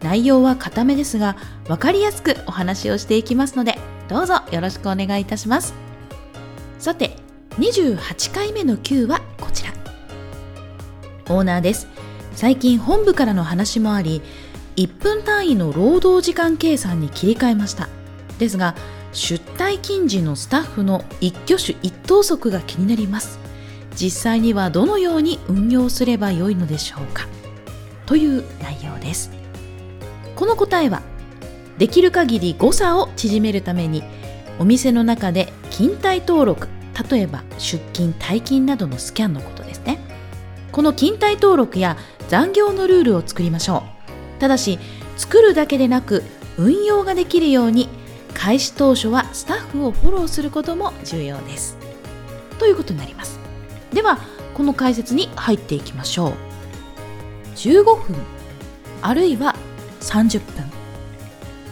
内容は固めですが分かりやすくお話をしていきますのでどうぞよろしくお願いいたします。さて28回目の Q はこちら。オーナーです。最近本部からの話もあり1分単位の労働時間計算に切り替えました。ですが出退勤時のスタッフの一挙手一投足が気になります。実際にはどのように運用すればよいのでしょうか。という内容です。この答えはできる限り誤差を縮めるためにお店の中で勤怠登録例えば出勤退勤などのスキャンのことですね。この勤怠登録や残業のルールを作りましょう。ただし作るだけでなく運用ができるように開始当初はスタッフをフォローすることも重要です。ということになります。ではこの解説に入っていきましょう。15分あるいは30分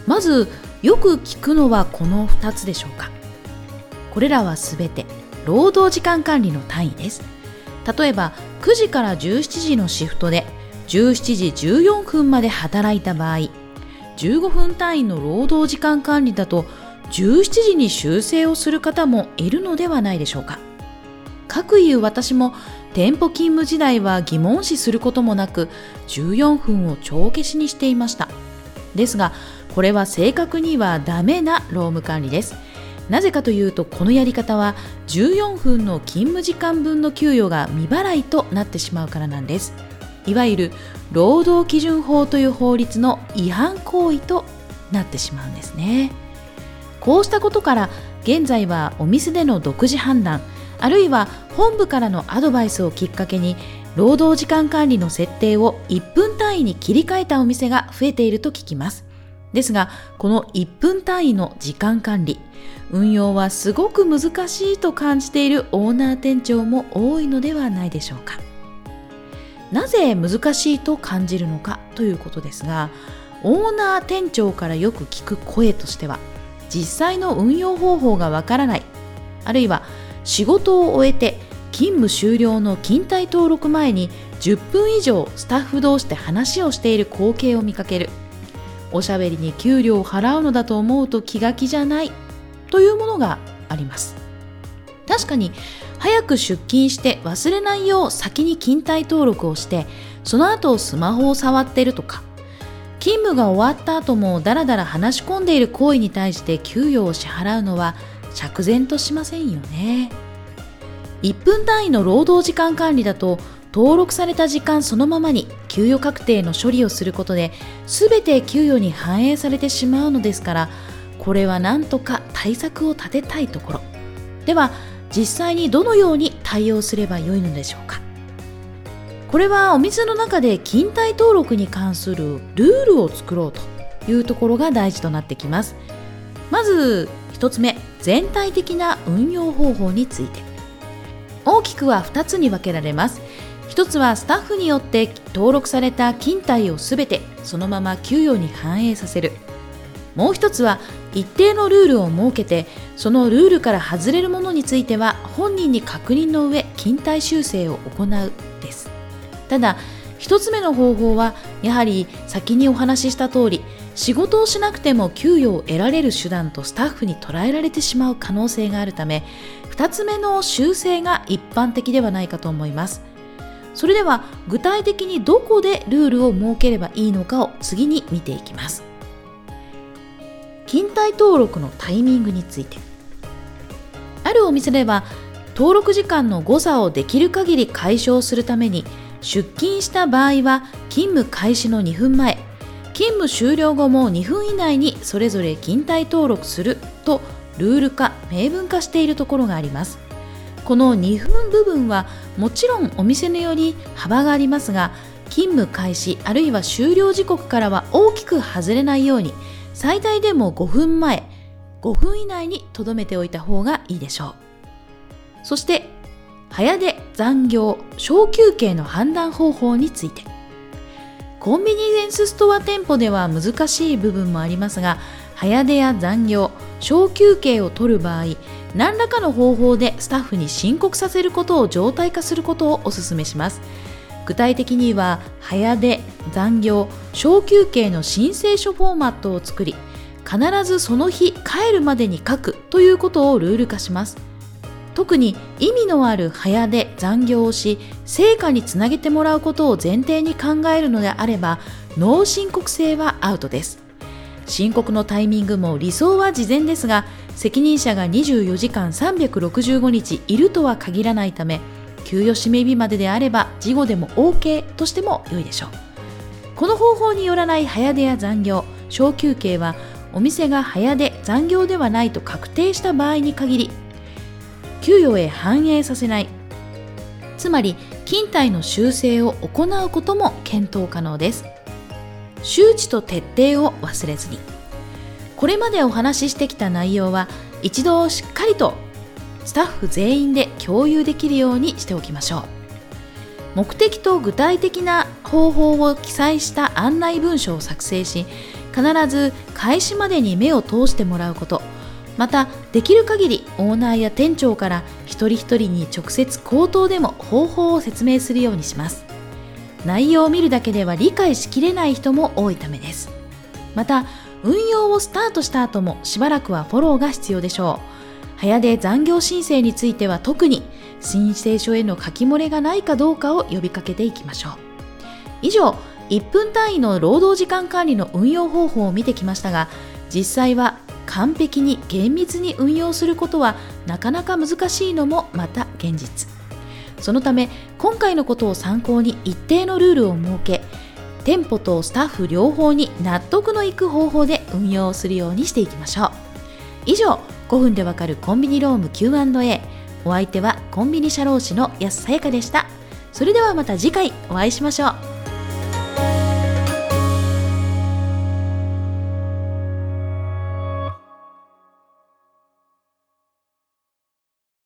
まずよく聞くのはこの2つでしょうか。これらはすべて労働時間管理の単位です。例えば9時から17時のシフトで17時14分まで働いた場合15分単位の労働時間管理だと17時に修正をする方もいるのではないでしょうか。かくいう私も店舗勤務時代は疑問視することもなく14分を帳消しにしていました。ですがこれは正確にはダメな労務管理です。なぜかというとこのやり方は14分の勤務時間分の給与が未払いとなってしまうからなんです。いわゆる労働基準法という法律の違反行為となってしまうんですね。こうしたことから現在はお店での独自判断あるいは本部からのアドバイスをきっかけに労働時間管理の設定を1分単位に切り替えたお店が増えていると聞きます。ですがこの1分単位の時間管理運用はすごく難しいと感じているオーナー店長も多いのではないでしょうか。なぜ難しいと感じるのかということですがオーナー店長からよく聞く声としては実際の運用方法がわからないあるいは仕事を終えて勤務終了の勤怠登録前に10分以上スタッフ同士で話をしている光景を見かける。おしゃべりに給料を払うのだと思うと気が気じゃないというものがあります。確かに早く出勤して忘れないよう先に勤怠登録をしてその後スマホを触ってるとか。勤務が終わった後もだらだら話し込んでいる行為に対して給与を支払うのは釈然としませんよね。1分単位の労働時間管理だと登録された時間そのままに給与確定の処理をすることで全て給与に反映されてしまうのですからこれは何とか対策を立てたいところ。では実際にどのように対応すればよいのでしょうか。これはお店の中で勤怠登録に関するルールを作ろうというところが大事となってきます。まず1つ目全体的な運用方法について。大きくは2つに分けられます。1つはスタッフによって登録された勤怠をすべてそのまま給与に反映させる。もう1つは一定のルールを設けてそのルールから外れるものについては本人に確認の上勤怠修正を行うです。ただ1つ目の方法はやはり先にお話しした通り仕事をしなくても給与を得られる手段とスタッフに捉えられてしまう可能性があるため2つ目の修正が一般的ではないかと思います。それでは具体的にどこでルールを設ければいいのかを次に見ていきます。勤怠登録のタイミングについて。あるお店では登録時間の誤差をできる限り解消するために出勤した場合は勤務開始の2分前勤務終了後も2分以内にそれぞれ勤怠登録するとルール化明文化しているところがありますこの2分部分はもちろんお店により幅がありますが勤務開始あるいは終了時刻からは大きく外れないように最大でも5分前、5分以内に留めておいた方がいいでしょう。そして、早出、残業、小休憩の判断方法について。コンビニエンスストア店舗では難しい部分もありますが、早出や残業、小休憩を取る場合、何らかの方法でスタッフに申告させることを常態化することをお勧めします。具体的には、早出、残業、小休憩の申請書フォーマットを作り、必ずその日帰るまでに書くということをルール化します。特に意味のある早出残業をし成果につなげてもらうことを前提に考えるのであれば脳申告制はアウトです。申告のタイミングも理想は事前ですが責任者が24時間365日いるとは限らないため給与締め日までであれば事後でも OK としても良いでしょう。この方法によらない早出や残業小休憩はお店が早出残業ではないと確定した場合に限り給与へ反映させない。つまり勤怠の修正を行うことも検討可能です。周知と徹底を忘れずに。これまでお話ししてきた内容は一度しっかりとスタッフ全員で共有できるようにしておきましょう。目的と具体的な方法を記載した案内文書を作成し必ず開始までに目を通してもらうこと。またできる限りオーナーや店長から一人一人に直接口頭でも方法を説明するようにします。内容を見るだけでは理解しきれない人も多いためです。また運用をスタートした後もしばらくはフォローが必要でしょう。早出残業申請については特に申請書への書き漏れがないかどうかを呼びかけていきましょう。以上1分単位の労働時間管理の運用方法を見てきましたが実際は完璧に厳密に運用することはなかなか難しいのもまた現実。そのため今回のことを参考に一定のルールを設け店舗とスタッフ両方に納得のいく方法で運用するようにしていきましょう。以上5分でわかるコンビニローム Q&A お相手はコンビニ社労士の安さやかでした。それではまた次回お会いしましょう。